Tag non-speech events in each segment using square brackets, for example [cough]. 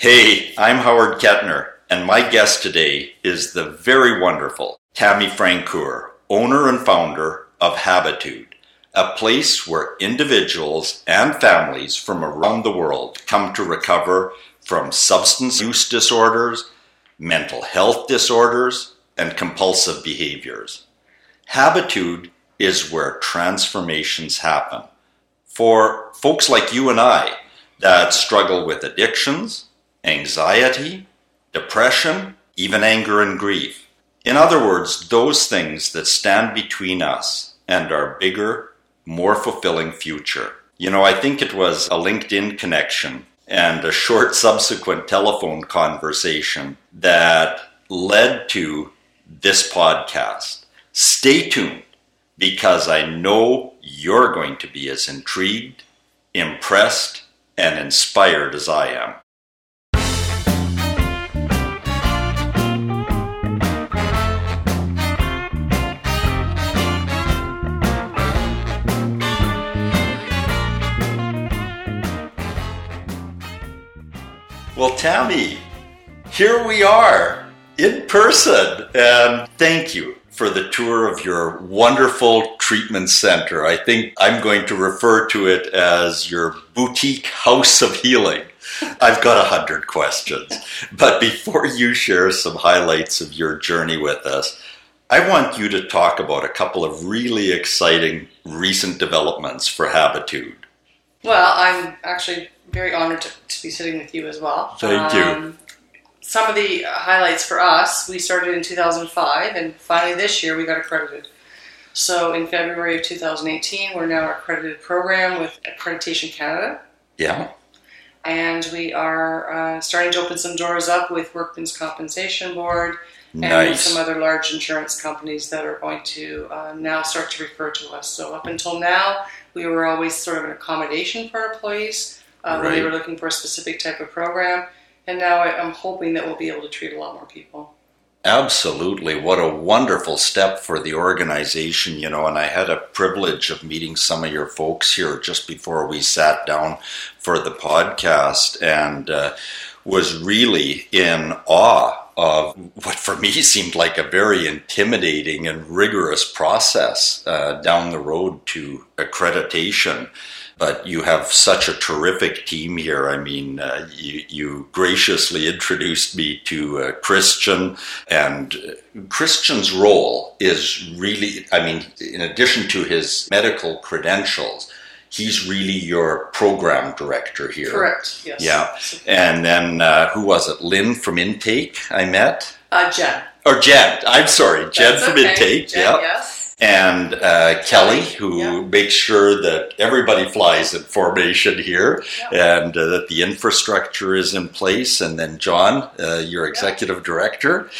Hey, I'm Howard Kettner, and my guest today is the very wonderful Tammy Francoeur, owner and founder of Habitude, a place where individuals and families from around the world come to recover from substance use disorders, mental health disorders, and compulsive behaviors. Habitude is where transformations happen. For folks like you and I that struggle with addictions, anxiety, depression, even anger and grief. In other words, those things that stand between us and our bigger, more fulfilling future. You know, I think it was a LinkedIn connection and a short [laughs] subsequent telephone conversation that led to this podcast. Stay tuned because I know you're going to be as intrigued, impressed, and inspired as I am. Well, Tammy, here we are in person, and thank you for the tour of your wonderful treatment center. I think I'm going to refer to it as your boutique house of healing. I've got a hundred questions, but before you share some highlights of your journey with us, I want you to talk about a couple of really exciting recent developments for Habitude. Well, I'm actually very honored to, to be sitting with you as well. Thank um, you. Some of the highlights for us, we started in 2005, and finally this year we got accredited. So in February of 2018, we're now an accredited program with Accreditation Canada. Yeah. And we are uh, starting to open some doors up with Workmen's Compensation Board nice. and some other large insurance companies that are going to uh, now start to refer to us. So up until now, we were always sort of an accommodation for our employees uh, right. they were looking for a specific type of program. And now I'm hoping that we'll be able to treat a lot more people. Absolutely. What a wonderful step for the organization, you know. And I had a privilege of meeting some of your folks here just before we sat down for the podcast and uh, was really in awe of what for me [laughs] seemed like a very intimidating and rigorous process uh, down the road to accreditation but you have such a terrific team here. I mean, uh, you, you, graciously introduced me to uh, Christian, and uh, Christian's role is really, I mean, in addition to his medical credentials, he's really your program director here. Correct, yes. Yeah. And then uh, who was it? Lynn from Intake, I met? Uh, Jen. Or Jen, I'm sorry, Jen That's from okay. Intake, Jen, yeah. Yes and uh, Kelly, who yeah. makes sure that everybody flies in formation here yeah. and uh, that the infrastructure is in place. And then John, uh, your executive yeah. director,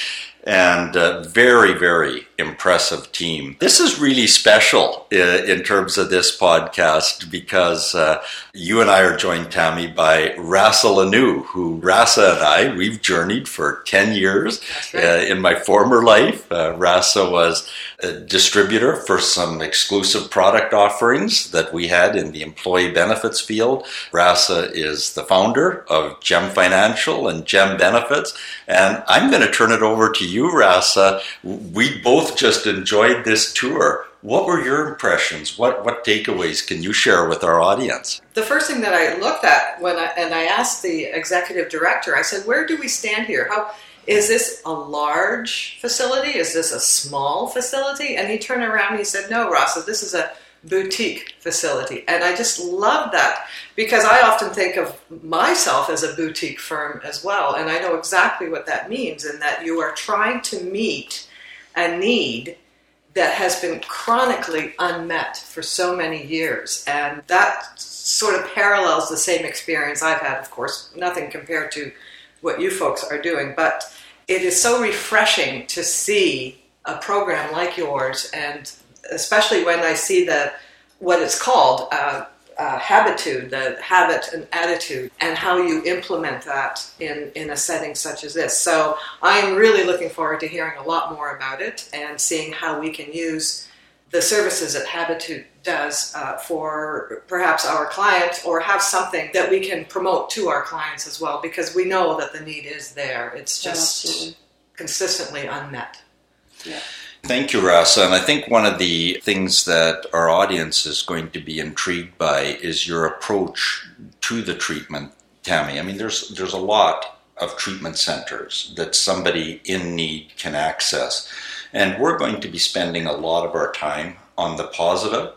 and a very, very impressive team. This is really special uh, in terms of this podcast because uh, you and I are joined, Tammy, by Rasa Lanu, who Rasa and I, we've journeyed for 10 years right. uh, in my former life. Uh, Rasa was a distributor for some exclusive product offerings that we had in the employee benefits field. Rasa is the founder of Gem Financial and Gem Benefits. And I'm going to turn it over to you, Rasa. We both just enjoyed this tour. What were your impressions? What what takeaways can you share with our audience? The first thing that I looked at when I, and I asked the executive director, I said, "Where do we stand here? How is this a large facility? Is this a small facility?" And he turned around and he said, "No, Rasa, this is a boutique facility. And I just love that because I often think of myself as a boutique firm as well. And I know exactly what that means in that you are trying to meet a need that has been chronically unmet for so many years. And that sort of parallels the same experience I've had, of course, nothing compared to what you folks are doing. But it is so refreshing to see a program like yours and especially when I see the what it's called uh, uh, habitude, the habit and attitude, and how you implement that in in a setting such as this. So I'm really looking forward to hearing a lot more about it and seeing how we can use the services that Habitude does uh, for perhaps our clients or have something that we can promote to our clients as well because we know that the need is there. It's just yeah, consistently unmet. Yeah. Thank you, Rasa. And I think one of the things that our audience is going to be intrigued by is your approach to the treatment, Tammy. I mean, there's there's a lot of treatment centers that somebody in need can access. And we're going to be spending a lot of our time on the positive.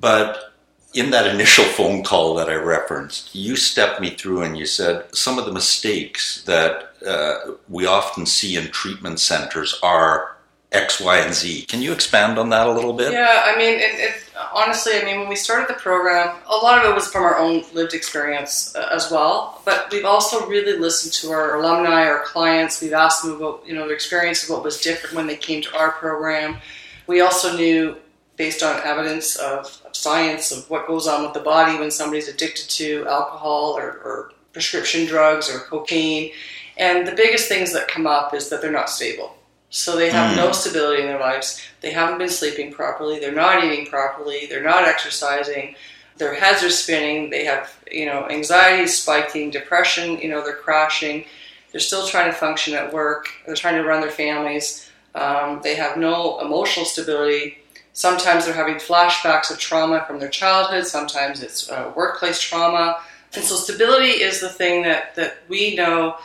But in that initial [laughs] phone call that I referenced, you stepped me through and you said some of the mistakes that uh, we often see in treatment centers are X, Y, and Z. Can you expand on that a little bit? Yeah, I mean, it, it, honestly, I mean, when we started the program, a lot of it was from our own lived experience uh, as well. But we've also really listened to our alumni, our clients. We've asked them about, you know, their experience of what was different when they came to our program. We also knew, based on evidence of, of science, of what goes on with the body when somebody's addicted to alcohol or, or prescription drugs or cocaine. And the biggest things that come up is that they're not stable so they have mm. no stability in their lives. They haven't been sleeping properly. They're not eating properly. They're not exercising. Their heads are spinning. They have, you know, anxiety spiking, depression. You know, they're crashing. They're still trying to function at work. They're trying to run their families. Um, they have no emotional stability. Sometimes they're having flashbacks of trauma from their childhood. Sometimes it's uh, workplace trauma. And so stability is the thing that, that we know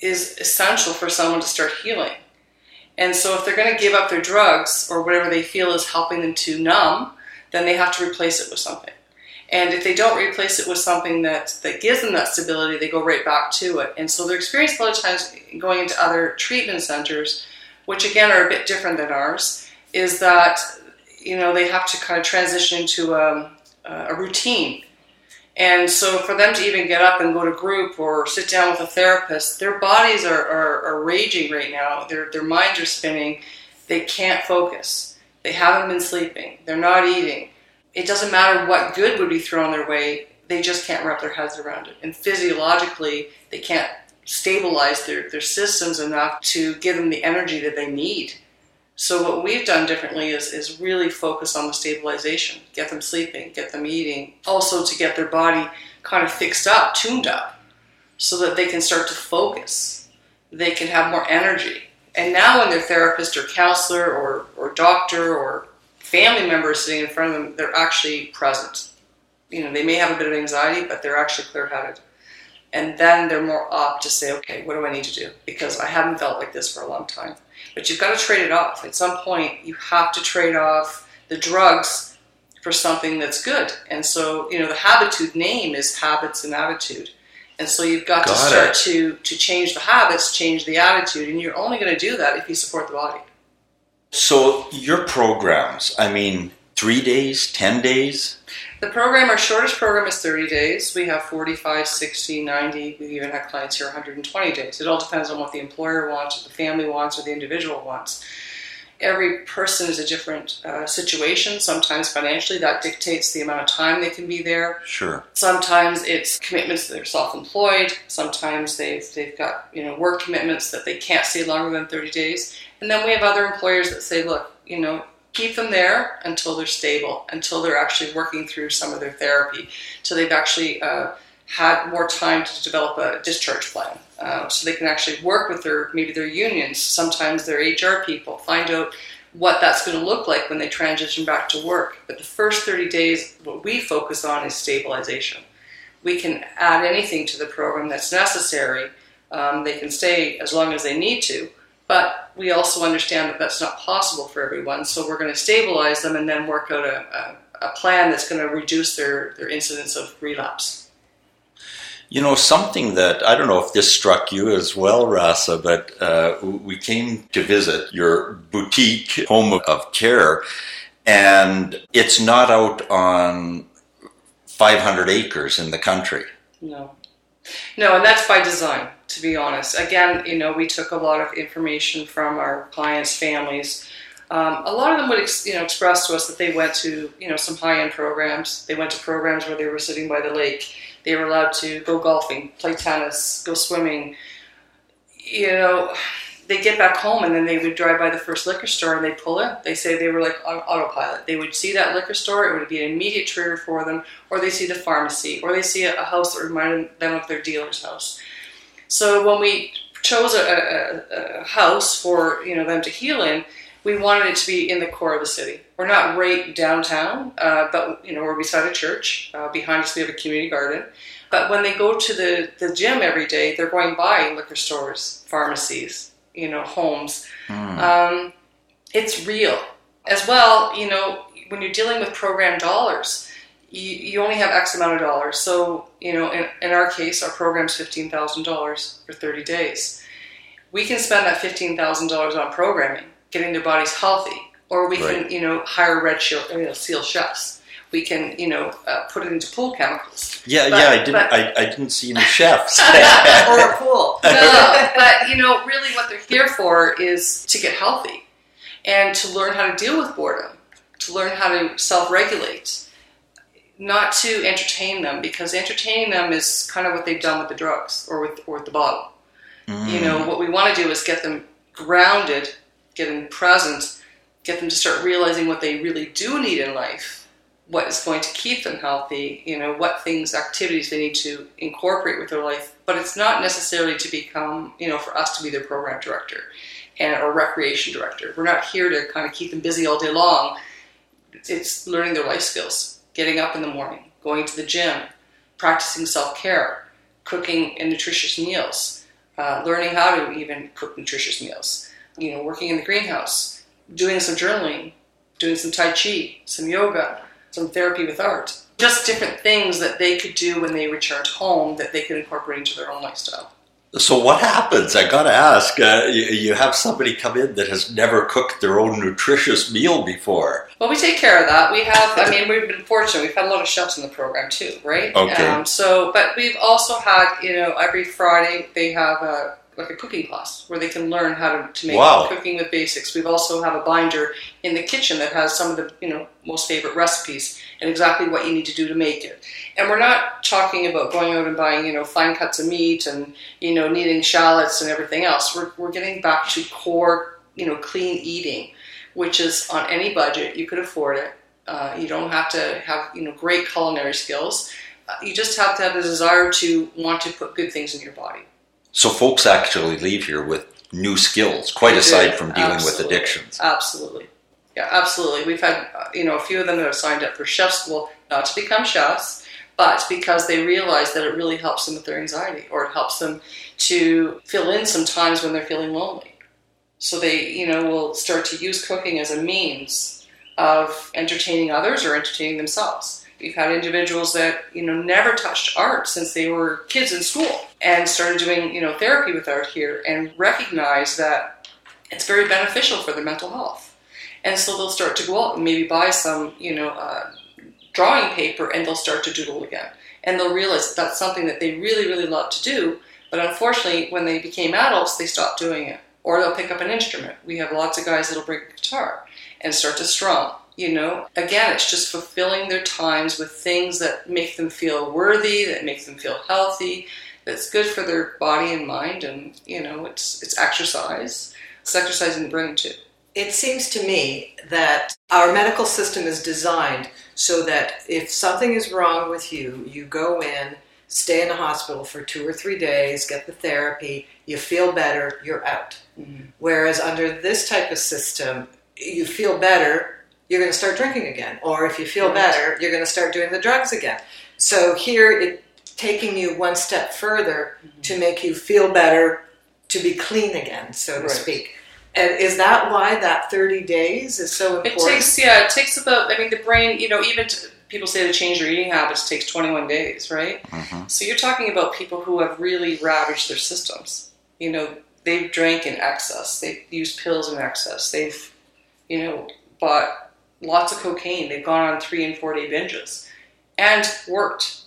is essential for someone to start healing. And so if they're going to give up their drugs or whatever they feel is helping them to numb, then they have to replace it with something. And if they don't replace it with something that, that gives them that stability, they go right back to it. And so they're experiencing a lot of times going into other treatment centers, which again are a bit different than ours, is that you know they have to kind of transition into um, a, a routine and so for them to even get up and go to group or sit down with a therapist, their bodies are, are, are raging right now. Their, their minds are spinning. They can't focus. They haven't been sleeping. They're not eating. It doesn't matter what good would be thrown their way, they just can't wrap their heads around it. And physiologically, they can't stabilize their, their systems enough to give them the energy that they need so what we've done differently is, is really focus on the stabilization, get them sleeping, get them eating, also to get their body kind of fixed up, tuned up, so that they can start to focus. They can have more energy. And now when their therapist or counselor or, or doctor or family member is sitting in front of them, they're actually present. You know, they may have a bit of anxiety, but they're actually clear-headed. And then they're more apt to say, okay, what do I need to do? Because I haven't felt like this for a long time. But you've got to trade it off. At some point, you have to trade off the drugs for something that's good. And so, you know, the Habitude name is habits and attitude. And so you've got, got to start to, to change the habits, change the attitude, and you're only going to do that if you support the body. So your programs, I mean, three days, 10 days? The program, our shortest program is 30 days. We have 45, 60, 90. We've even had clients here 120 days. It all depends on what the employer wants, or the family wants, or the individual wants. Every person is a different uh, situation. Sometimes financially, that dictates the amount of time they can be there. Sure. Sometimes it's commitments that they're self-employed. Sometimes they've they've got you know work commitments that they can't stay longer than 30 days. And then we have other employers that say, look, you know, keep them there until they're stable, until they're actually working through some of their therapy, till they've actually uh, had more time to develop a discharge plan, uh, so they can actually work with their maybe their unions, sometimes their HR people, find out what that's going to look like when they transition back to work. But the first 30 days, what we focus on is stabilization. We can add anything to the program that's necessary. Um, they can stay as long as they need to, but we also understand that that's not possible for everyone, so we're going to stabilize them and then work out a, a, a plan that's going to reduce their, their incidence of relapse. You know, something that I don't know if this struck you as well, Rasa, but uh, we came to visit your boutique home of care, and it's not out on 500 acres in the country. No. No, and that's by design to be honest. Again, you know, we took a lot of information from our clients' families. Um, a lot of them would, ex- you know, express to us that they went to, you know, some high-end programs. They went to programs where they were sitting by the lake. They were allowed to go golfing, play tennis, go swimming. You know, they get back home and then they would drive by the first liquor store and they'd pull in. They say they were like on autopilot. They would see that liquor store, it would be an immediate trigger for them, or they see the pharmacy, or they see a, house that reminded them of their dealer's house. So when we chose a, a, a house for you know them to heal in, we wanted it to be in the core of the city. We're not right downtown, uh, but you know we're beside a church. Uh, behind us we have a community garden. But when they go to the, the gym every day, they're going by liquor stores, pharmacies, you know, homes. Mm. Um, it's real. As well, you know, when you're dealing with program dollars, you, you only have X amount of dollars. So, you know, in, in our case, our program's $15,000 for 30 days. We can spend that $15,000 on programming, getting their bodies healthy, or we right. can, you know, hire red shield, you know, seal chefs. We can, you know, uh, put it into pool chemicals. Yeah, but, yeah, I didn't, but, I, I didn't see any chefs [laughs] or a pool. [laughs] No, but you know, really, what they're here for is to get healthy and to learn how to deal with boredom, to learn how to self-regulate not to entertain them because entertaining them is kind of what they've done with the drugs or with, or with the bottle. Mm. You know, what we want to do is get them grounded, get them present, get them to start realizing what they really do need in life, what is going to keep them healthy, you know, what things, activities they need to incorporate with their life. But it's not necessarily to become, you know, for us to be their program director and or recreation director. We're not here to kind of keep them busy all day long. It's learning their life skills getting up in the morning, going to the gym, practicing self care, cooking and nutritious meals, uh, learning how to even cook nutritious meals, you know, working in the greenhouse, doing some journaling, doing some Tai Chi, some yoga, some therapy with art. Just different things that they could do when they returned home that they could incorporate into their own lifestyle. So what happens? I got to ask. Uh, you, you, have somebody come in that has never cooked their own nutritious meal before. Well, we take care of that. We have. I mean, we've been fortunate. We've had a lot of chefs in the program too, right? Okay. Um, so, but we've also had, you know, every Friday they have a like a cooking class where they can learn how to, to make wow. cooking with basics. We've also have a binder in the kitchen that has some of the you know most favorite recipes and exactly what you need to do to make it. And we're not talking about going out and buying you know fine cuts of meat and you know kneading shallots and everything else. We're we're getting back to core you know clean eating, which is on any budget you could afford it. Uh, you don't have to have you know great culinary skills. Uh, you just have to have the desire to want to put good things in your body. So folks actually leave here with new skills, quite aside from dealing absolutely. with addictions. Absolutely. Yeah, absolutely. We've had, you know, a few of them that have signed up for chef school, not to become chefs, but because they realize that it really helps them with their anxiety or it helps them to fill in some times when they're feeling lonely. So they, you know, will start to use cooking as a means of entertaining others or entertaining themselves. We've had individuals that you know never touched art since they were kids in school and started doing you know therapy with art here and recognize that it's very beneficial for their mental health. And so they'll start to go out and maybe buy some you know uh, drawing paper and they'll start to doodle again. And they'll realize that that's something that they really really love to do. But unfortunately, when they became adults, they stopped doing it. Or they'll pick up an instrument. We have lots of guys that'll bring a guitar and start to strum you know, again, it's just fulfilling their times with things that make them feel worthy, that make them feel healthy, that's good for their body and mind, and you know, it's it's exercise. It's exercising the brain too. It seems to me that our medical system is designed so that if something is wrong with you, you go in, stay in the hospital for two or three days, get the therapy, you feel better, you're out. Mm-hmm. Whereas under this type of system, you feel better, you're going to start drinking again. Or if you feel right. better, you're going to start doing the drugs again. So here, it taking you one step further mm-hmm. to make you feel better, to be clean again, so to right. speak. And is that why that 30 days is so important? It takes, yeah, it takes about, I mean, the brain, you know, even to, people say to change their eating habits takes 21 days, right? Mm-hmm. So you're talking about people who have really ravaged their systems. You know, they've drank in excess, they've used pills in excess, they've, you know, bought lots of cocaine. They've gone on three and four day binges and worked.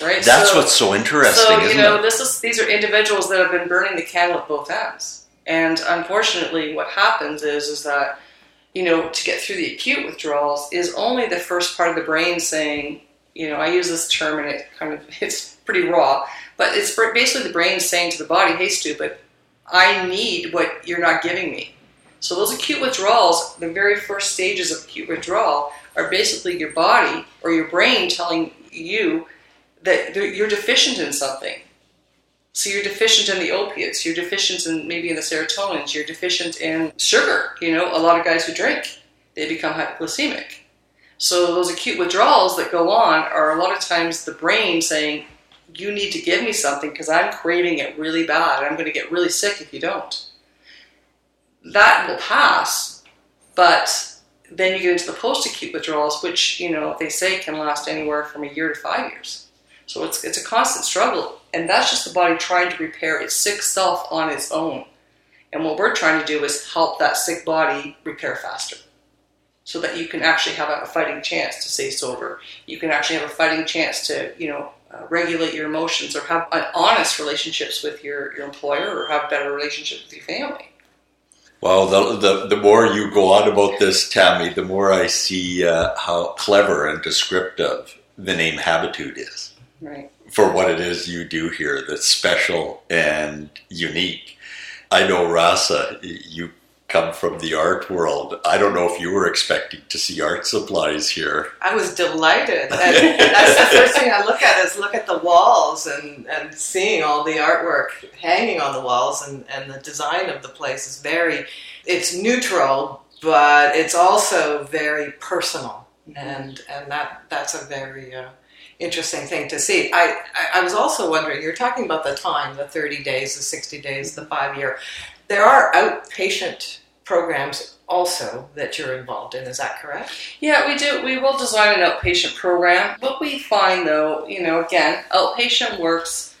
Right. That's so, what's so interesting. So you know, it? this is these are individuals that have been burning the candle at both ends. And unfortunately, what happens is is that you know to get through the acute withdrawals is only the first part of the brain saying, you know, I use this term and it kind of [laughs] it's pretty raw, but it's basically the brain saying to the body, "Hey, stupid, I need what you're not giving me. So those acute withdrawals, the very first stages of acute withdrawal, are basically your body or your brain telling you that you're deficient in something. So you're deficient in the opiates, you're deficient in maybe in the serotonins, you're deficient in sugar. You know, a lot of guys who drink, they become hypoglycemic. So those acute withdrawals that go on are a lot of times the brain saying, you need to give me something because I'm craving it really bad. I'm going to get really sick if you don't. That will pass, but then you get into the post-acute withdrawals, which you know they say can last anywhere from a year to five years. So it's it's a constant struggle, and that's just the body trying to repair its sick self on its own. And what we're trying to do is help that sick body repair faster, so that you can actually have a fighting chance to stay sober. You can actually have a fighting chance to you know uh, regulate your emotions or have an honest relationships with your, your employer or have better relationships with your family. Well, the, the, the more you go on about this, Tammy, the more I see uh, how clever and descriptive the name Habitude is. Right. For what it is you do here that's special and unique. I know, Rasa, you come from the art world. I don't know if you were expecting to see art supplies here. I was delighted. [laughs] And that's the first thing I look at is look at the walls and, and seeing all the artwork hanging on the walls and, and the design of the place is very, it's neutral, but it's also very personal. Mm-hmm. And, and that, that's a very uh, interesting thing to see. I, I, I was also wondering, you're talking about the time, the 30 days, the 60 days, the five year. There are outpatient programs also that you're involved in. Is that correct? Yeah, we do. We will design an outpatient program. What we find, though, you know, again, outpatient works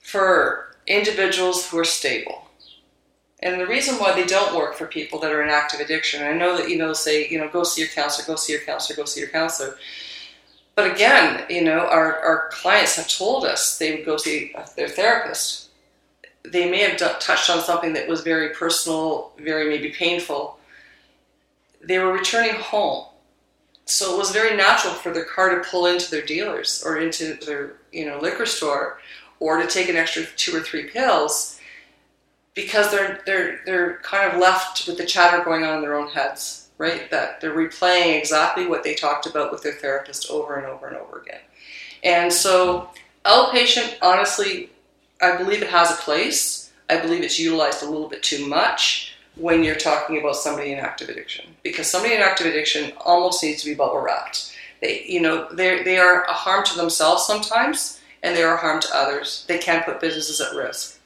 for individuals who are stable. And the reason why they don't work for people that are in active addiction, I know that, you know, say, you know, go see your counselor, go see your counselor, go see your counselor. But again, you know, our, our clients have told us they would go see their therapist they may have d- touched on something that was very personal, very maybe painful. They were returning home. So it was very natural for their car to pull into their dealers or into their, you know, liquor store or to take an extra two or three pills because they're they're they're kind of left with the chatter going on in their own heads, right? That they're replaying exactly what they talked about with their therapist over and over and over again. And so outpatient honestly I believe it has a place. I believe it's utilized a little bit too much when you're talking about somebody in active addiction because somebody in active addiction almost needs to be bubble wrapped. They, you know, they they are a harm to themselves sometimes, and they are a harm to others. They can put businesses at risk.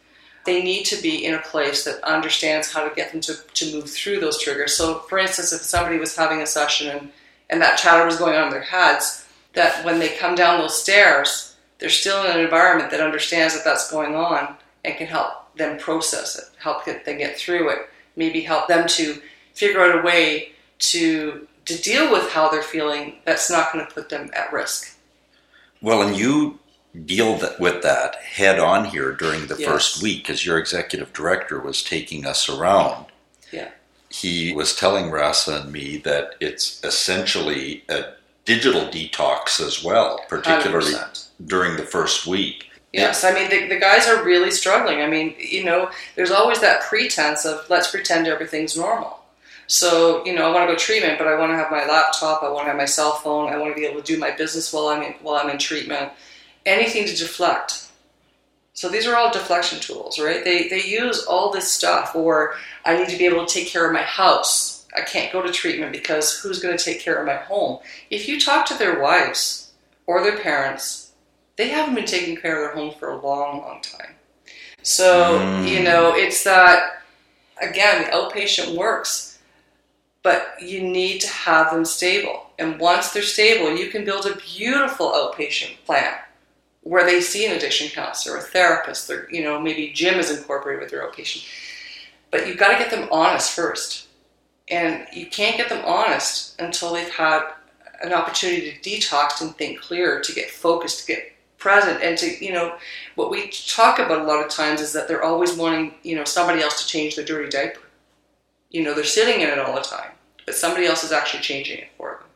They need to be in a place that understands how to get them to, to move through those triggers. So, for instance, if somebody was having a session and, and that chatter was going on in their heads, that when they come down those stairs, they're still in an environment that understands that that's going on and can help them process it, help get, them get through it, maybe help them to figure out a way to to deal with how they're feeling that's not going to put them at risk. Well, and you deal with that head on here during the yes. first week as your executive director was taking us around. Yeah. He was telling Rasa and me that it's essentially a digital detox as well, particularly 100% during the first week. Yes, I mean the, the guys are really struggling. I mean, you know, there's always that pretense of let's pretend everything's normal. So, you know, I want to go treatment, but I want to have my laptop, I want to have my cell phone, I want to be able to do my business while I'm in, while I'm in treatment. Anything to deflect. So these are all deflection tools, right? They they use all this stuff or I need to be able to take care of my house. I can't go to treatment because who's going to take care of my home? If you talk to their wives or their parents, they haven't been taking care of their home for a long, long time. So, mm. you know, it's that, again, the outpatient works, but you need to have them stable. And once they're stable, you can build a beautiful outpatient plan where they see an addiction counselor, a therapist, or, you know, maybe gym is incorporated with their outpatient. But you've got to get them honest first. And you can't get them honest until they've had an opportunity to detox and think clearer, to get focused, to get present. And to you know what we talk about a lot of times is that they're always wanting you know somebody else to change their dirty diaper. You know they're sitting in it all the time but somebody else is actually changing it for them.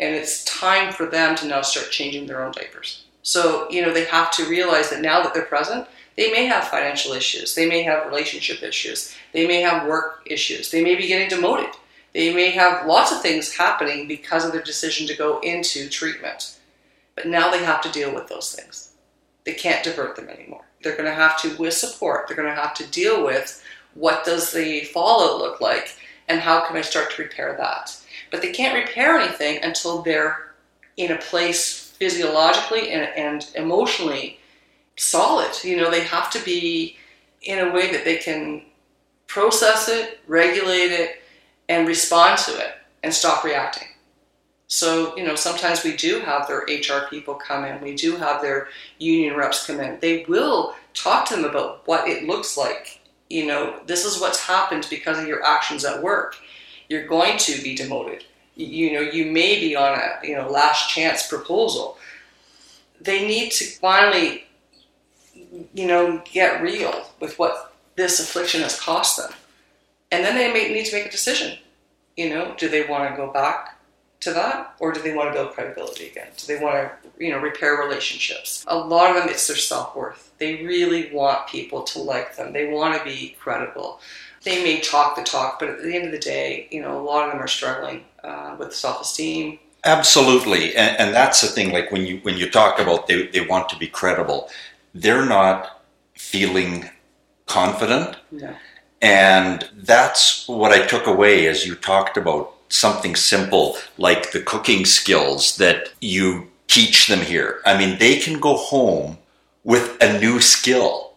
And it's time for them to now start changing their own diapers. So, you know, they have to realize that now that they're present, they may have financial issues, they may have relationship issues, they may have work issues, they may be getting demoted, they may have lots of things happening because of their decision to go into treatment. But now they have to deal with those things. They can't divert them anymore. They're going to have to, with support, they're going to have to deal with what does the fallout look like and how can I start to repair that. But they can't repair anything until they're in a place physiologically and, and emotionally solid. You know, they have to be in a way that they can process it, regulate it, and respond to it and stop reacting. So, you know, sometimes we do have their HR people come in, we do have their union reps come in. They will talk to them about what it looks like. You know, this is what's happened because of your actions at work. You're going to be demoted. You know, you may be on a, you know, last chance proposal. They need to finally, you know, get real with what this affliction has cost them. And then they may need to make a decision. You know, do they want to go back to that or do they want to build credibility again? Do they want to, you know, repair relationships? A lot of them, it's their self worth. They really want people to like them, they want to be credible. They may talk the talk, but at the end of the day, you know, a lot of them are struggling uh, with self esteem. Absolutely, and, and that's the thing. Like when you when you talk about they, they want to be credible, they're not feeling confident. Yeah. And that's what I took away as you talked about something simple like the cooking skills that you teach them here. I mean, they can go home with a new skill.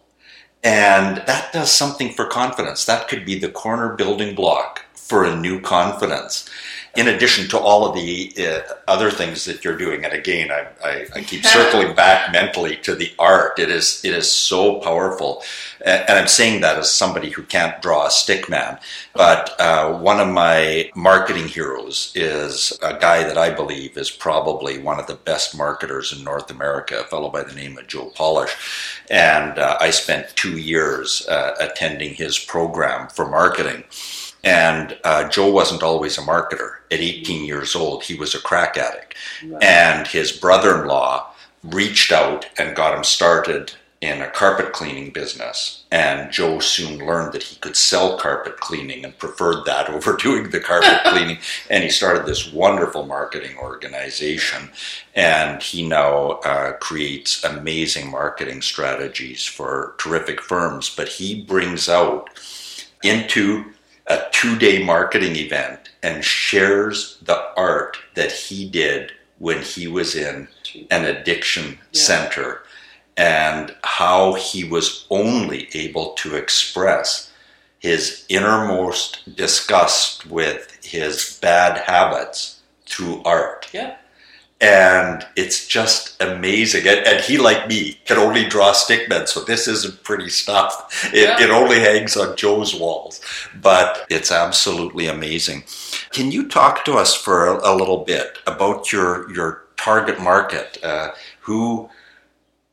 And that does something for confidence. That could be the corner building block for a new confidence in addition to all of the uh, other things that you're doing, and again, I, I, I, keep circling back mentally to the art. It is it is so powerful, and, I'm saying that as somebody who can't draw a stick man. But uh, one of my marketing heroes is a guy that I believe is probably one of the best marketers in North America, a fellow by the name of Joe Polish, and uh, I spent two years uh, attending his program for marketing. And uh, Joe wasn't always a marketer. At 18 years old, he was a crack addict. Right. And his brother in law reached out and got him started in a carpet cleaning business. And Joe soon learned that he could sell carpet cleaning and preferred that [laughs] over doing the carpet [laughs] cleaning. And he started this wonderful marketing organization. And he now uh, creates amazing marketing strategies for terrific firms. But he brings out into a two day marketing event and shares the art that he did when he was in an addiction yeah. center and how he was only able to express his innermost disgust with his bad habits through art. Yeah and it's just amazing. And, and, he, like me, can only draw stickmen, so this isn't pretty stuff. It, yeah. it, only hangs on Joe's walls, but it's absolutely amazing. Can you talk to us for a, a little bit about your your target market? Uh, who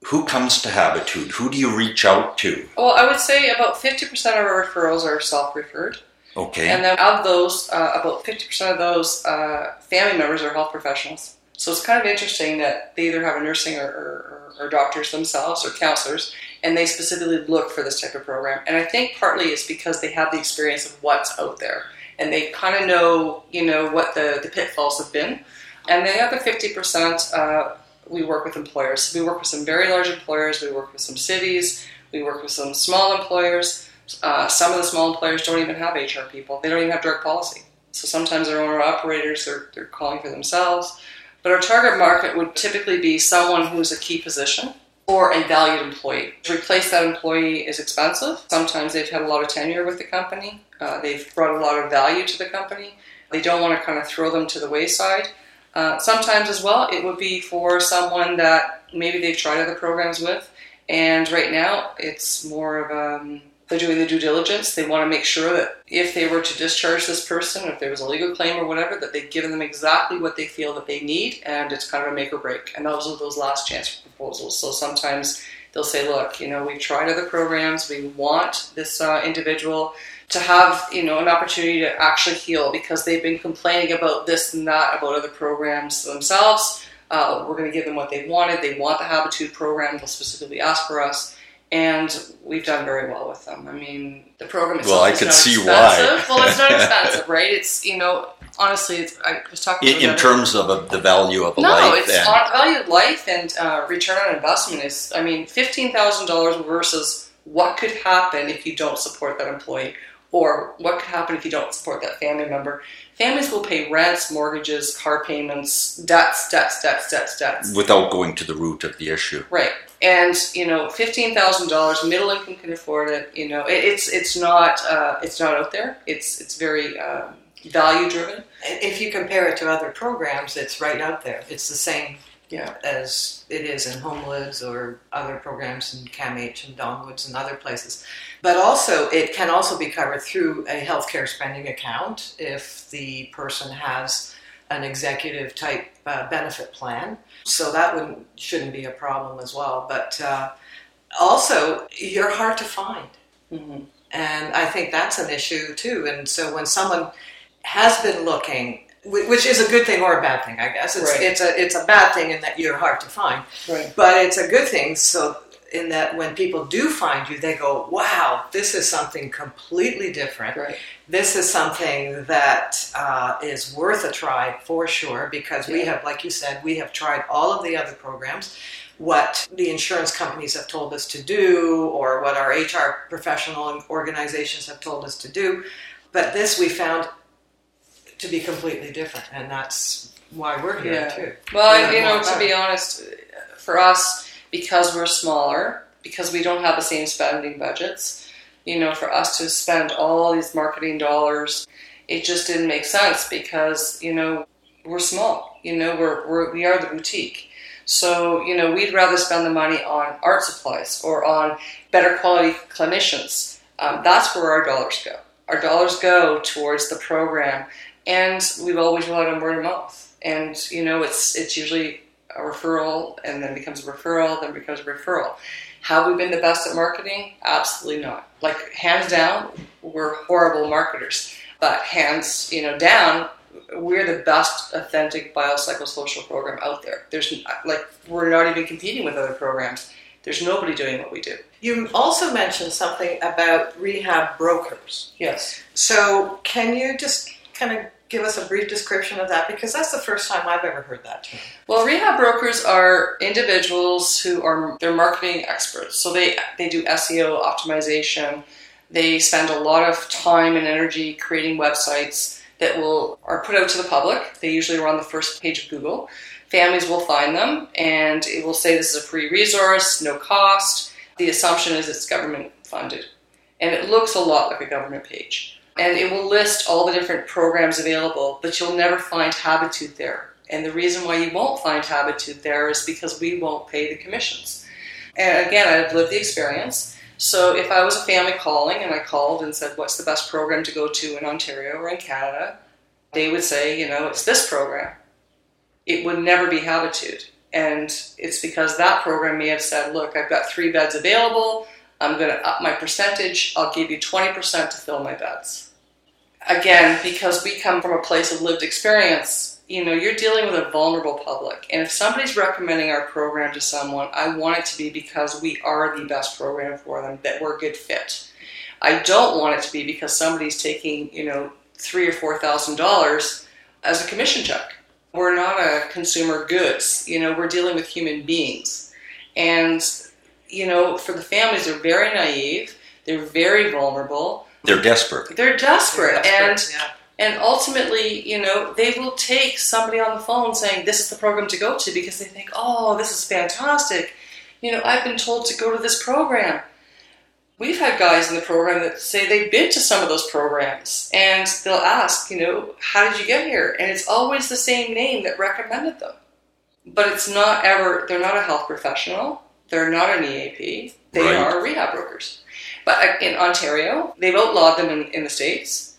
who comes to Habitude? Who do you reach out to? Well, I would say about fifty percent of our referrals are self-referred. Okay. And then of those, uh, about fifty percent of those uh, family members are health professionals. So it's kind of interesting that they either have a nursing or, or, or, doctors themselves or counselors, and they specifically look for this type of program. And I think partly it's because they have the experience of what's out there, and they kind of know, you know, what the, the pitfalls have been. And the other 50%, uh, we work with employers. We work with some very large employers, we work with some cities, we work with some small employers. Uh, some of the small employers don't even have HR people, they don't even have direct policy. So sometimes their owner operators, they're, they're calling for themselves. But our target market would typically be someone who's a key position or a valued employee. To replace that employee is expensive. Sometimes they've had a lot of tenure with the company, uh, they've brought a lot of value to the company. They don't want to kind of throw them to the wayside. Uh, sometimes, as well, it would be for someone that maybe they've tried other programs with, and right now it's more of a um, they're doing the due diligence. They want to make sure that if they were to discharge this person, if there was a legal claim or whatever, that they've given them exactly what they feel that they need, and it's kind of a make or break. And those are those last chance proposals. So sometimes they'll say, "Look, you know, we've tried other programs. We want this uh, individual to have, you know, an opportunity to actually heal because they've been complaining about this and that about other programs themselves." Uh, we're going to give them what they wanted. They want the Habitude program. They'll specifically ask for us. And we've done very well with them. I mean, the program itself well, I is can not see expensive. why. [laughs] well, it's not [laughs] expensive, right? It's, you know, honestly, it's, I was talking In, in terms of uh, the value of a no, life, it's and on value of life and uh, return on investment is. I mean, fifteen thousand dollars versus what could happen if you don't support that employee, or what could happen if you don't support that family member. Families will pay rents, mortgages, car payments, debts, debts, debts, debts, debts. without going to the root of the issue. Right. And you know, fifteen thousand dollars, middle income can afford it. You know, it, it's it's not uh, it's not out there. It's it's very um, value driven. If you compare it to other programs, it's right out there. It's the same Yeah. as it is in Homewoods or other programs in CAMH and Donwoods and other places. But also, it can also be covered through a healthcare spending account if the person has an executive type uh, benefit plan. So that wouldn't shouldn't be a problem as well. But uh, also, you're hard to find. hmm And I think that's an issue too. And so when someone has been looking, which is a good thing or a bad thing, I guess. It's, Right. it's a it's a bad thing in that you're hard to find, Right. but it's a good thing. So in that when people do find you, they go, "Wow, this is something completely different. Right. This is something that uh, is worth a try for sure." Because we Yeah. have, like you said, we have tried all of the other programs what the insurance companies have told us to do or what our HR professional organizations have told us to do. But this we found to be completely different, and that's why we're here Yeah. too. Well, you know, to be honest, for us, because we're smaller, because we don't have the same spending budgets, you know, for us to spend all these marketing dollars, it just didn't make sense because, you know, we're small. You know, we're, we're we are the boutique. So, you know, we'd rather spend the money on art supplies or on better quality clinicians. Um, that's where our dollars go. Our dollars go towards the program, and we've always relied on word of mouth. And you know, it's it's usually a referral, and then becomes a referral, then becomes a referral. Have we been the best at marketing? Absolutely not. Like hands down, we're horrible marketers. But hands, you know, down, we're the best authentic biopsychosocial program out there. There's like we're not even competing with other programs. There's nobody doing what we do. You also mentioned something about rehab brokers. Yes. So, can you just kind of give us a brief description of that? Because that's the first time I've ever heard that term. Well, rehab brokers are individuals who are they're marketing experts. So they they do SEO optimization. They spend a lot of time and energy creating websites that will are put out to the public. They usually are on the first page of Google. Families will find them and it will say this is a free resource, no cost. The assumption is it's government funded. And it looks a lot like a government page. And it will list all the different programs available, but you'll never find Habitude there. And the reason why you won't find Habitude there is because we won't pay the commissions. And again, I've lived the experience. So if I was a family calling and I called and said, What's the best program to go to in Ontario or in Canada? They would say, You know, it's this program. It would never be Habitude. And it's because that program may have said, Look, I've got three beds available. I'm going to up my percentage. I'll give you 20% to fill my beds. Again, because we come from a place of lived experience, you know, you're dealing with a vulnerable public. And if somebody's recommending our program to someone, I want it to be because we are the best program for them, that we're a good fit. I don't want it to be because somebody's taking, you know, three or four thousand dollars as a commission check. We're not a consumer goods. You know, we're dealing with human beings. And, you know, for the families, they're very naive, they're very vulnerable, They're desperate. they're desperate. They're and yeah. and ultimately, you know, they will take somebody on the phone saying, This is the program to go to because they think, Oh, this is fantastic. You know, I've been told to go to this program. We've had guys in the program that say they've been to some of those programs and they'll ask, you know, how did you get here? And it's always the same name that recommended them. But it's not ever, they're not a health professional, they're not an EAP, they Right. are rehab brokers. But uh, in Ontario, they've outlawed them in, in the States.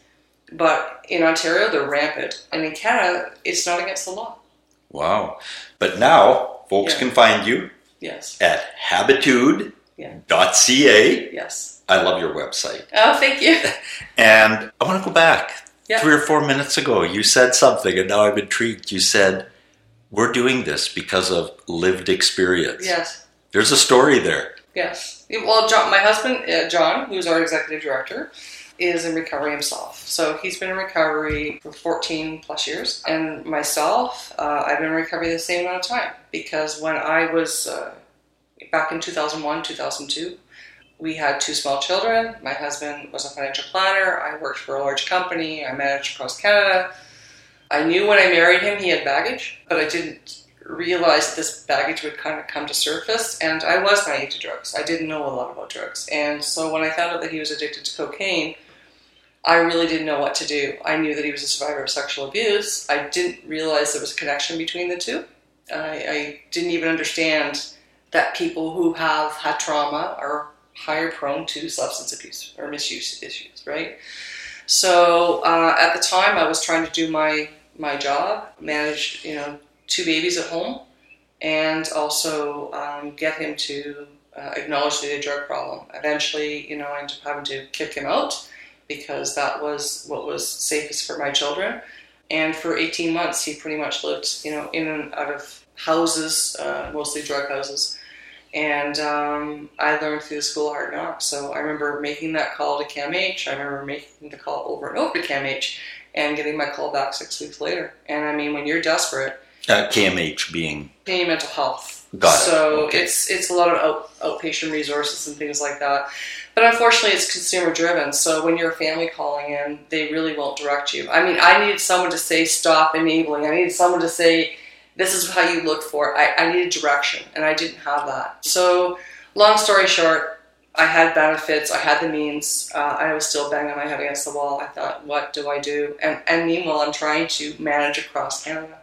But in Ontario, they're rampant. And in Canada, it's not against the law. Wow. But now folks Yeah. can find you Yes. at habitude.ca. Yeah. Yes. I love your website. Oh, thank you. [laughs] And I want to go back. Yeah. Three or four minutes ago, you said something, and now I'm intrigued. You said we're doing this because of lived experience. Yes. There's a story there. Yes. Well, John, my husband, uh, John, who's our executive director, is in recovery himself. So he's been in recovery for 14 plus years. And myself, uh, I've been in recovery the same amount of time because when I was uh, back in 2001, 2002, we had two small children. My husband was a financial planner. I worked for a large company. I managed across Canada. I knew when I married him he had baggage, but I didn't realize this baggage would kind of come to surface. And I was naive to drugs. I didn't know a lot about drugs. And so when I found out that he was addicted to cocaine, I really didn't know what to do. I knew that he was a survivor of sexual abuse. I didn't realize there was a connection between the two. I, I didn't even understand that people who have had trauma are higher prone to substance abuse or misuse issues, right? So uh, at the time, I was trying to do my my job, manage you know two babies at home, and also um, get him to uh, acknowledge the drug problem. Eventually, you know, I ended up having to kick him out because that was what was safest for my children. And for 18 months, he pretty much lived, you know, in and out of houses, uh, mostly drug houses. And um, I learned through the school hard knocks. So I remember making that call to CAMH. I remember making the call over and over to CAMH and getting my call back six weeks later. And I mean, when you're desperate, uh, CAMH being Mental Health. Got it. So Okay. it's it's a lot of out, outpatient resources and things like that. But unfortunately, it's consumer driven. So when you're a family calling in, they really won't direct you. I mean, I needed someone to say stop enabling. I needed someone to say this is how you look for it. I, I needed direction, and I didn't have that. So long story short, I had benefits. I had the means. Uh, I was still banging my head against the wall. I thought, what do I do? And, and meanwhile, I'm trying to manage across Canada.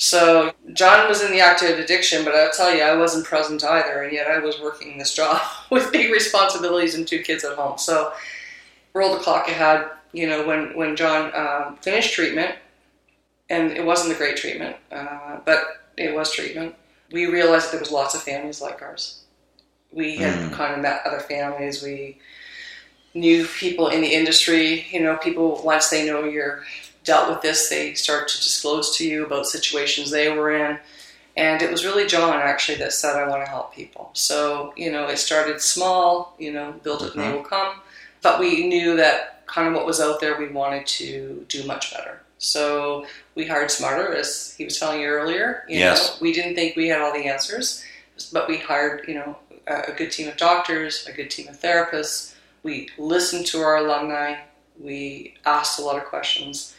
So John was in the active addiction, but I'll tell you, I wasn't present either, and yet I was working this job [laughs] with big responsibilities and two kids at home. So roll the clock ahead. You know, when when John um, finished treatment, and it wasn't a great treatment, uh, but it was treatment. We realized that there was lots of families like ours. We had Mm. kind of met other families. We knew people in the industry. You know, people once they know you're dealt with this, they start to disclose to you about situations they were in. And it was really John actually that said, I want to help people. So, you know, it started small, you know, build it and they mm-hmm. will come. But we knew that kind of what was out there, we wanted to do much better. So we hired smarter, as he was telling you earlier. You Yes. Know, we didn't think we had all the answers, but we hired, you know, a, a good team of doctors, a good team of therapists. We listened to our alumni. We asked a lot of questions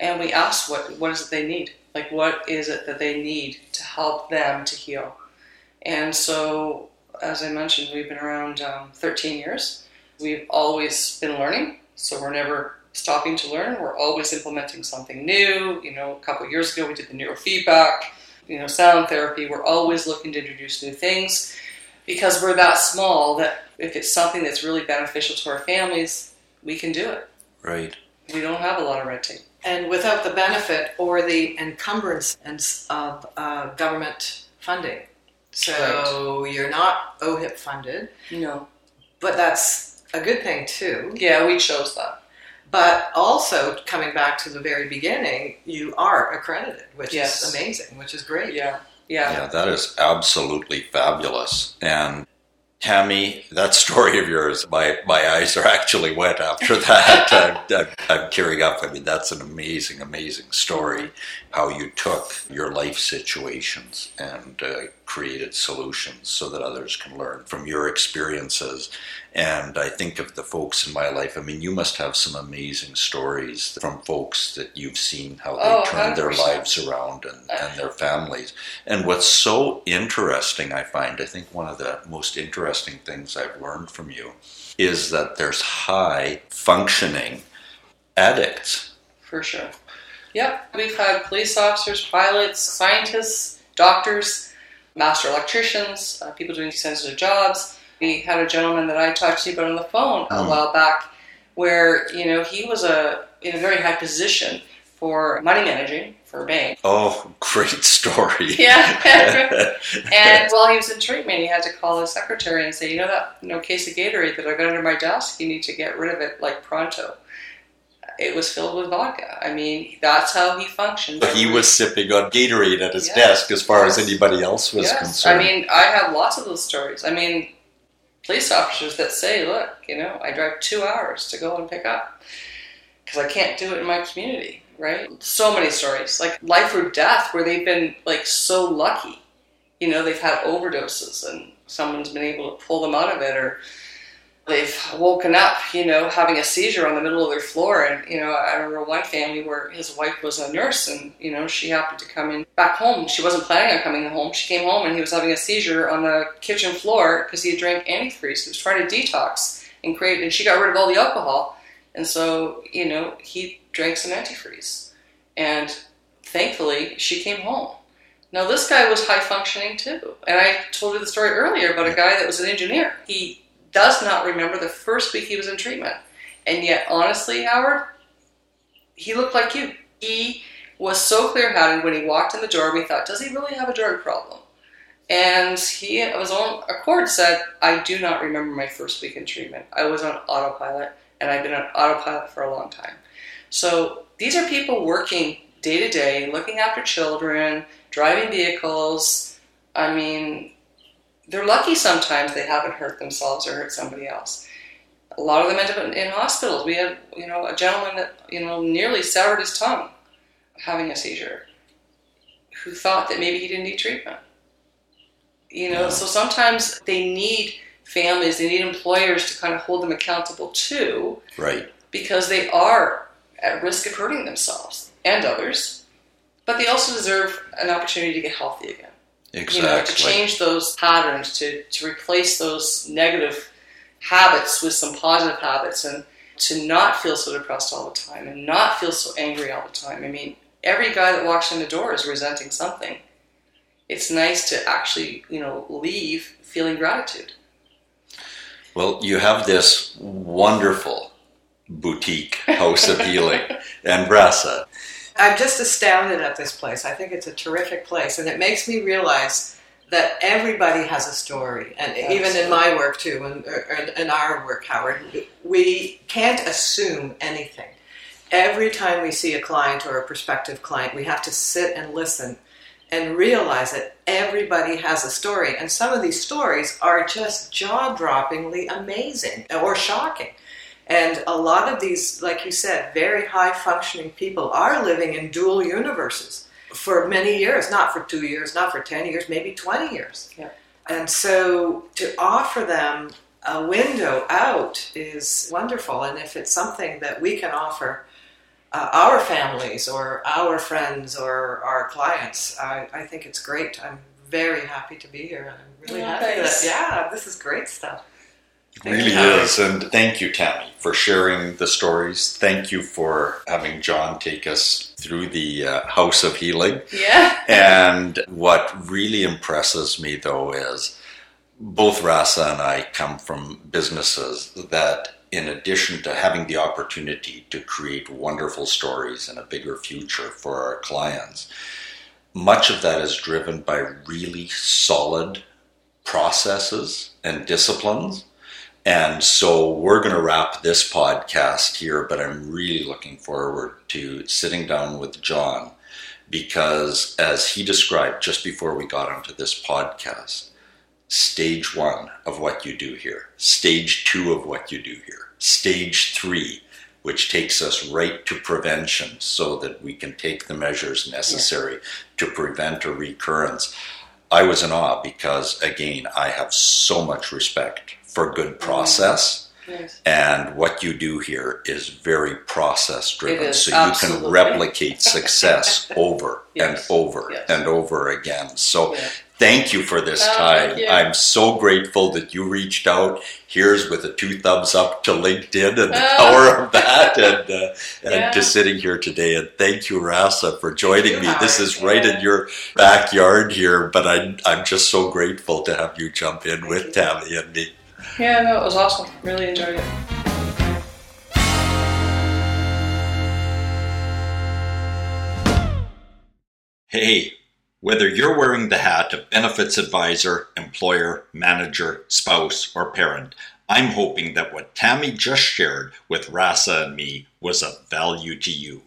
and we asked what what is it they need? Like what is it that they need to help them to heal? And so as i mentioned we've been around um, 13 years. We've always been learning. So we're never stopping to learn. We're always implementing something new. You know a couple of years ago we did the neurofeedback you know sound therapy. We're always looking to introduce new things because we're that small that if it's something that's really beneficial to our families we can do it. Right. we don't have a lot of red tape And without the benefit or the encumbrance of uh, government funding. So you're not OHIP funded, no but that's a good thing too. Yeah, we chose that. But also, coming back to the very beginning, you are accredited, which Yes. is amazing, which is great. Yeah, yeah. Yeah, that is absolutely fabulous. And Tammy, that story of yours, my, my eyes are actually wet after that. [laughs] I'm, I'm, I'm tearing up. I mean, that's an amazing, amazing story. How you took your life situations and uh, created solutions so that others can learn from your experiences. And I think of the folks in my life. I mean, you must have some amazing stories from folks that you've seen how they Oh, turned their 100%. lives around and, and their families. And what's so interesting, I find, I think one of the most interesting things I've learned from you is that there's high functioning addicts. For sure. Yep. We've had police officers, pilots, scientists, doctors, master electricians, uh, people doing sensitive jobs. We had a gentleman that I talked to about on the phone a Mm. while back where, you know, he was a in a very high position for money managing for a bank. Oh, great [laughs] story. [laughs] Yeah. [laughs] and while he was in treatment, he had to call his secretary and say, you know that you know case of Gatorade that I got under my desk, you need to get rid of it like pronto. It was filled with vodka. I mean, that's how he functioned. But he was sipping on Gatorade at his Yes, desk as far yes. as anybody else was yes. concerned. I mean, I have lots of those stories. I mean, police officers that say, look, you know, I drive two hours to go and pick up because I can't do it in my community, right? So many stories, like life or death, where they've been like so lucky. You know, they've had overdoses and someone's been able to pull them out of it or they've woken up, you know, having a seizure on the middle of their floor. And, you know, I remember one family where his wife was a nurse and, you know, she happened to come in back home. She wasn't planning on coming home. She came home and he was having a seizure on the kitchen floor because he had drank antifreeze. He was trying to detox and create, and she got rid of all the alcohol. And so, you know, he drank some antifreeze. And thankfully, she came home. Now, this guy was high functioning too. And I told you the story earlier about a guy that was an engineer. He does not remember the first week he was in treatment. And yet, honestly, Howard, he looked like you. He was so clear headed when he walked in the door, we thought, does he really have a drug problem? And he, of his own accord, said, I do not remember my first week in treatment. I was on autopilot, and I've been on autopilot for a long time. So these are people working day to day, looking after children, driving vehicles. I mean, they're lucky sometimes they haven't hurt themselves or hurt somebody else. A lot of them end up in, in hospitals. We had, you know, a gentleman that, you know, nearly severed his tongue having a seizure who thought that maybe he didn't need treatment. You know, Yeah. so sometimes they need families, they need employers to kind of hold them accountable too right. because they are at risk of hurting themselves and others, but they also deserve an opportunity to get healthy again. Exactly. You know, to change those patterns, to, to replace those negative habits with some positive habits, and to not feel so depressed all the time and not feel so angry all the time. I mean, every guy that walks in the door is resenting something. It's nice to actually, you know, leave feeling gratitude. Well, you have this wonderful boutique house of healing [laughs] and Rasa. I'm just astounded at this place. I think it's a terrific place, and it makes me realize that everybody has a story, and even in my work too, and and in our work, Howard, we can't assume anything. Every time we see a client or a prospective client, we have to sit and listen and realize that everybody has a story, and some of these stories are just jaw-droppingly amazing or shocking. And a lot of these, like you said, very high functioning people are living in dual universes for many years, not for two years, not for 10 years, maybe 20 years. Yeah. And so to offer them a window out is wonderful. And if it's something that we can offer uh, our families or our friends or our clients, I, I think it's great. I'm very happy to be here. I'm really Yeah, happy that, yeah, this is great stuff. Really is. And thank you, Tammy, for sharing the stories. Thank you for having John take us through the uh, House of Healing. Yeah. [laughs] And what really impresses me, though, is both Rasa and I come from businesses that, in addition to having the opportunity to create wonderful stories and a bigger future for our clients, much of that is driven by really solid processes and disciplines. And so we're going to wrap this podcast here, but I'm really looking forward to sitting down with John because, as he described just before we got onto this podcast, stage one of what you do here, stage two of what you do here, stage three, which takes us right to prevention so that we can take the measures necessary to prevent a recurrence. I was in awe because, again, I have so much respect for good process. Yes. And what you do here is very process driven. So you can replicate [laughs] success over Yes, and over yes. and over again. So thank you for this Oh, time. I'm so grateful that you reached out. Here's with a two thumbs up to LinkedIn and the Oh. power of that [laughs] and, uh, and Yeah. to sitting here today. And thank you, Rasa, for joining me. This is right Yeah. in your backyard here, but I'm, I'm just so grateful to have you jump in Thank with you. Tammy and me. Yeah, no, it was awesome. Really enjoyed it. Hey, whether you're wearing the hat of benefits advisor, employer, manager, spouse, or parent, I'm hoping that what Tammy just shared with Rasa and me was of value to you.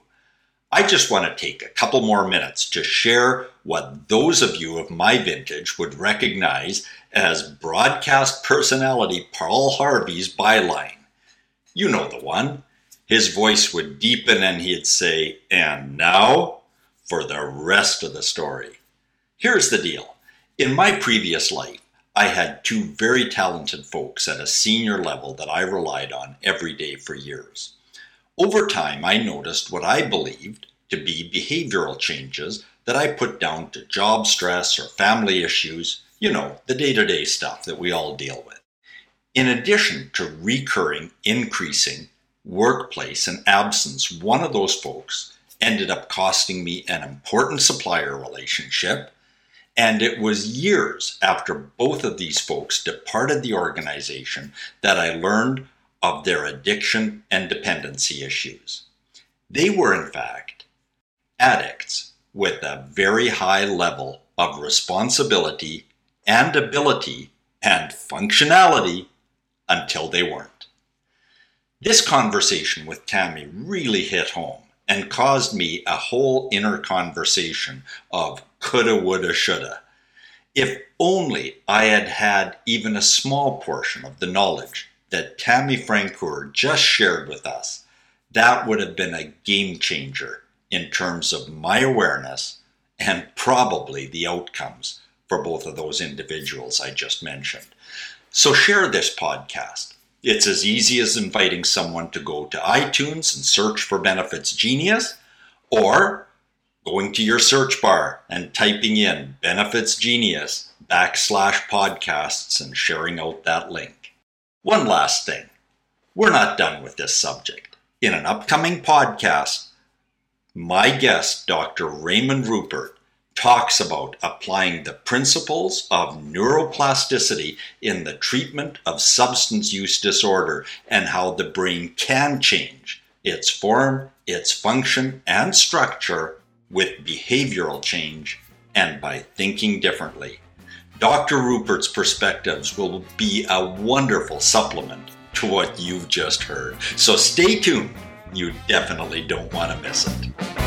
I just want to take a couple more minutes to share what those of you of my vintage would recognize as broadcast personality Paul Harvey's byline. You know the one. His voice would deepen and he'd say, And now for the rest of the story. Here's the deal. In my previous life, I had two very talented folks at a senior level that I relied on every day for years. Over time, I noticed what I believed to be behavioral changes that I put down to job stress or family issues, you know, the day to day stuff that we all deal with. In addition to recurring, increasing workplace and absence, one of those folks ended up costing me an important supplier relationship. And it was years after both of these folks departed the organization that I learned of their addiction and dependency issues. They were, in fact, addicts with a very high level of responsibility and ability and functionality until they weren't. This conversation with Tammy really hit home and caused me a whole inner conversation of coulda, woulda, shoulda. If only I had had even a small portion of the knowledge that Tammy Francoeur just shared with us, that would have been a game changer in terms of my awareness and probably the outcomes for both of those individuals I just mentioned. So share this podcast. It's as easy as inviting someone to go to iTunes and search for Benefits Genius or going to your search bar and typing in Benefits Genius backslash podcasts and sharing out that link. One last thing. We're not done with this subject. In an upcoming podcast, my guest, Dr. Raymond Rupert, talks about applying the principles of neuroplasticity in the treatment of substance use disorder and how the brain can change its form, its function, and structure with behavioral change and by thinking differently. Dr. Rupert's perspectives will be a wonderful supplement to what you've just heard. So stay tuned. You definitely don't want to miss it.